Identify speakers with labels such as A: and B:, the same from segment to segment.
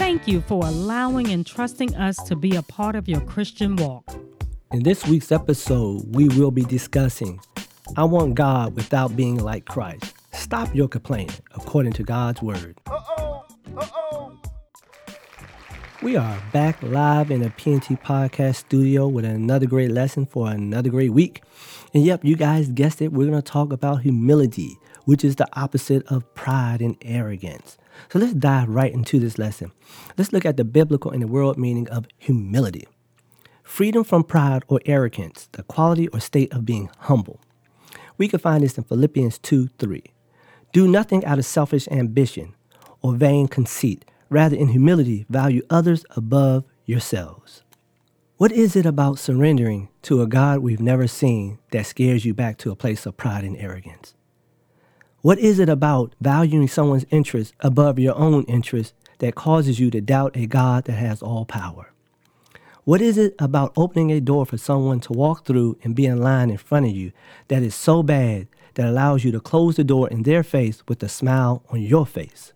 A: Thank you for allowing and trusting us to be a part of your Christian walk.
B: In this week's episode, we will be discussing I want God without being like Christ. Stop your complaining according to God's word. Uh-oh, uh-oh. We are back live in a PNT podcast studio with another great lesson for another great week. And yep, you guys guessed it, we're going to talk about humility, which is the opposite of pride and arrogance. So let's dive right into this lesson. Let's look at the biblical and the world meaning of humility. Freedom from pride or arrogance, the quality or state of being humble. We can find this in Philippians 2 3. Do nothing out of selfish ambition or vain conceit. Rather, in humility, value others above yourselves. What is it about surrendering to a God we've never seen that scares you back to a place of pride and arrogance? What is it about valuing someone's interest above your own interest that causes you to doubt a God that has all power? What is it about opening a door for someone to walk through and be in line in front of you that is so bad that allows you to close the door in their face with a smile on your face?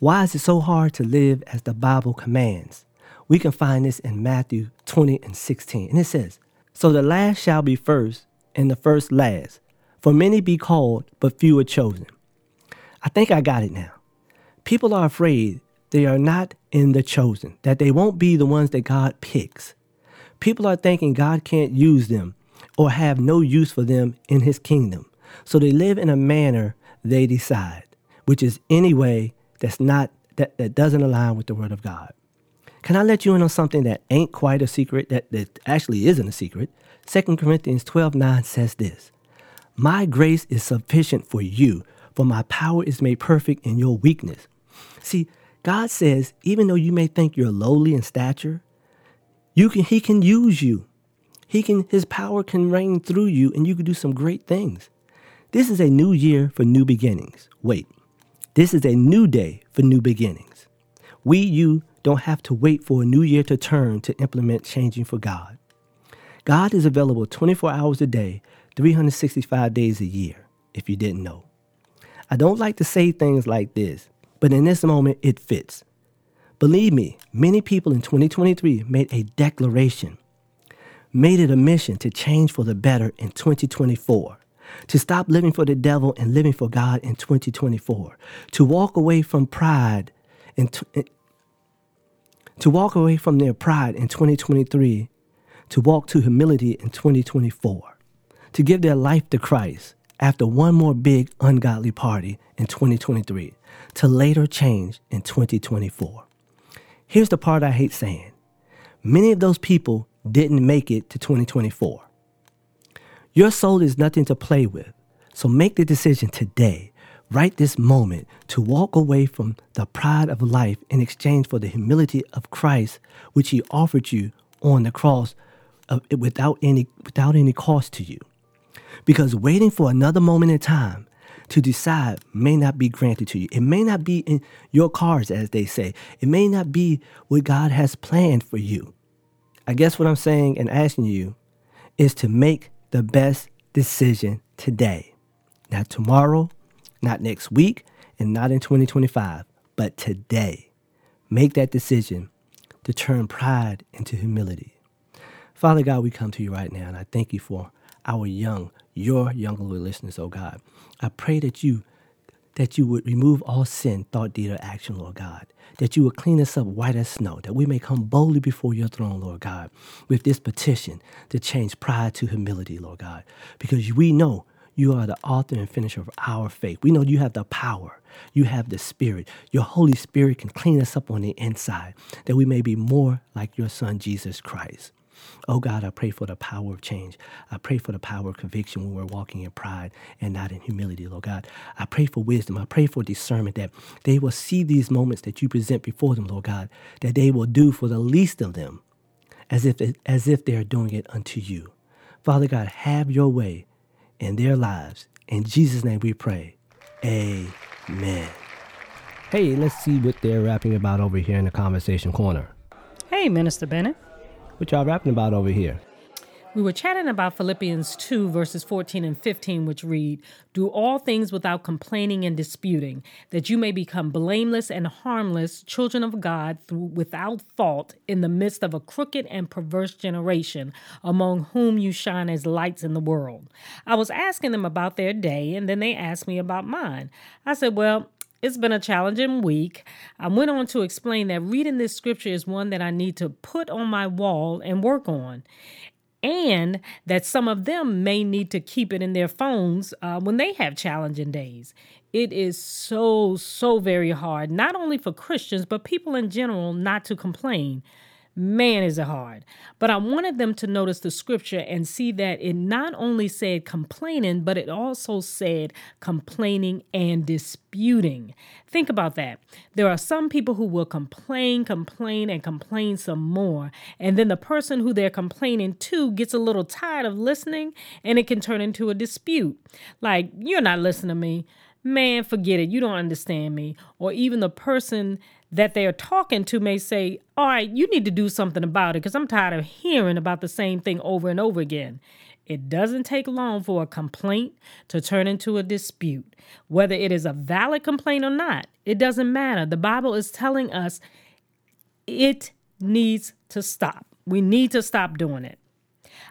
B: Why is it so hard to live as the Bible commands? We can find this in Matthew 20 and 16. And it says, So the last shall be first, and the first last. For many be called, but few are chosen. I think I got it now. People are afraid they are not in the chosen, that they won't be the ones that God picks. People are thinking God can't use them or have no use for them in his kingdom. So they live in a manner they decide, which is any way that's not that, that doesn't align with the word of God. Can I let you in on something that ain't quite a secret, that, that actually isn't a secret? 2 Corinthians 12 9 says this my grace is sufficient for you, for my power is made perfect in your weakness. See, God says, even though you may think you're lowly in stature, you can, He can use you. He can, His power can reign through you, and you can do some great things. This is a new year for new beginnings. Wait, this is a new day for new beginnings. We, you, don't have to wait for a new year to turn to implement changing for God. God is available 24 hours a day 365 days a year, if you didn't know. I don't like to say things like this, but in this moment, it fits. Believe me, many people in 2023 made a declaration, made it a mission to change for the better in 2024, to stop living for the devil and living for God in 2024, to walk away from pride and to walk away from their pride in 2023, to walk to humility in 2024 to give their life to Christ after one more big ungodly party in 2023 to later change in 2024. Here's the part I hate saying many of those people didn't make it to 2024. Your soul is nothing to play with, so make the decision today, right this moment, to walk away from the pride of life in exchange for the humility of Christ, which He offered you on the cross uh, without any, without any cost to you because waiting for another moment in time to decide may not be granted to you. It may not be in your cards, as they say. It may not be what God has planned for you. I guess what I'm saying and asking you is to make the best decision today. Not tomorrow, not next week, and not in 2025, but today. Make that decision to turn pride into humility. Father God, we come to you right now, and I thank you for our young, your younger listeners, oh God. I pray that you that you would remove all sin, thought, deed, or action, Lord God. That you would clean us up white as snow, that we may come boldly before your throne, Lord God, with this petition to change pride to humility, Lord God. Because we know you are the author and finisher of our faith. We know you have the power. You have the Spirit. Your Holy Spirit can clean us up on the inside, that we may be more like your Son, Jesus Christ. Oh God, I pray for the power of change. I pray for the power of conviction when we're walking in pride and not in humility, Lord God. I pray for wisdom. I pray for discernment that they will see these moments that you present before them, Lord God, that they will do for the least of them as if, as if they are doing it unto you. Father God, have your way in their lives. In Jesus' name we pray. Amen. Hey, let's see what they're rapping about over here in the conversation corner.
A: Hey, Minister Bennett.
B: What y'all rapping about over here?
A: We were chatting about Philippians 2, verses 14 and 15, which read, Do all things without complaining and disputing, that you may become blameless and harmless, children of God, through, without fault, in the midst of a crooked and perverse generation, among whom you shine as lights in the world. I was asking them about their day, and then they asked me about mine. I said, Well, it's been a challenging week. I went on to explain that reading this scripture is one that I need to put on my wall and work on and that some of them may need to keep it in their phones uh, when they have challenging days. It is so, so very hard, not only for Christians, but people in general, not to complain. Man, is it hard. But I wanted them to notice the scripture and see that it not only said complaining, but it also said complaining and disputing. Think about that. There are some people who will complain, complain, and complain some more. And then the person who they're complaining to gets a little tired of listening and it can turn into a dispute. Like, you're not listening to me man, forget it. You don't understand me. Or even the person that they're talking to may say, All right, you need to do something about it because I'm tired of hearing about the same thing over and over again. It doesn't take long for a complaint to turn into a dispute. Whether it is a valid complaint or not, it doesn't matter. The Bible is telling us it needs to stop. We need to stop doing it.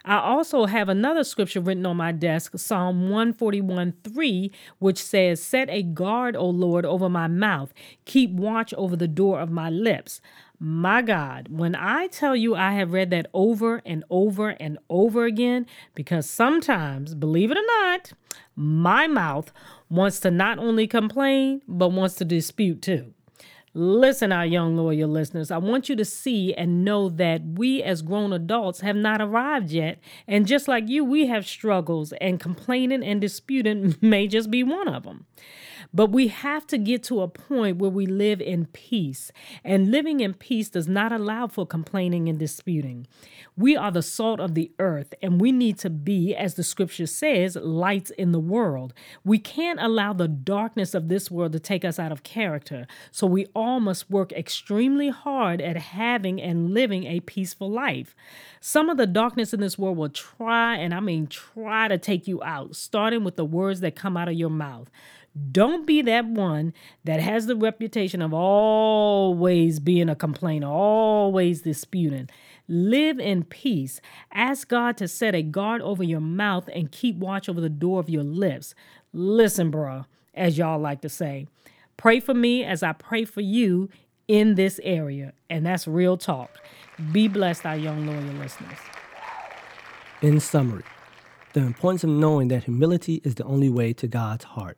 A: I also have another scripture written on my desk, Psalm 141 3, which says, Set a guard, O Lord, over my mouth, keep watch over the door of my lips. My God, when I tell you I have read that over and over and over again, because sometimes, believe it or not, my mouth wants to not only complain, but wants to dispute too. Listen, our young lawyer listeners, I want you to see and know that we as grown adults have not arrived yet. And just like you, we have struggles, and complaining and disputing may just be one of them. But we have to get to a point where we live in peace. And living in peace does not allow for complaining and disputing. We are the salt of the earth, and we need to be, as the scripture says, lights in the world. We can't allow the darkness of this world to take us out of character. So we all must work extremely hard at having and living a peaceful life. Some of the darkness in this world will try, and I mean try to take you out, starting with the words that come out of your mouth. Don't be that one that has the reputation of always being a complainer, always disputing. Live in peace. Ask God to set a guard over your mouth and keep watch over the door of your lips. Listen, bro, as y'all like to say. Pray for me as I pray for you in this area. And that's real talk. Be blessed, our young loyal listeners.
B: In summary, the importance of knowing that humility is the only way to God's heart.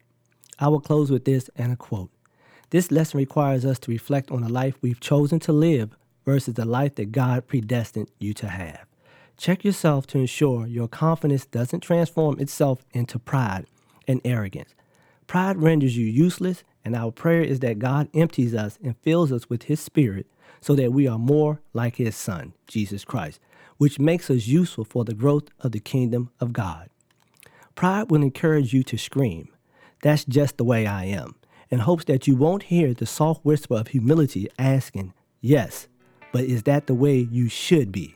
B: I will close with this and a quote. This lesson requires us to reflect on the life we've chosen to live versus the life that God predestined you to have. Check yourself to ensure your confidence doesn't transform itself into pride and arrogance. Pride renders you useless, and our prayer is that God empties us and fills us with His Spirit so that we are more like His Son, Jesus Christ, which makes us useful for the growth of the kingdom of God. Pride will encourage you to scream, that's just the way I am, in hopes that you won't hear the soft whisper of humility asking, Yes, but is that the way you should be?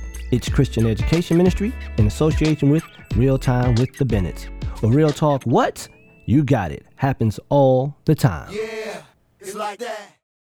B: its Christian Education Ministry, in association with Real Time with the Bennetts. Well, Real Talk, what? You got it. Happens all the time.
C: Yeah, it's like that.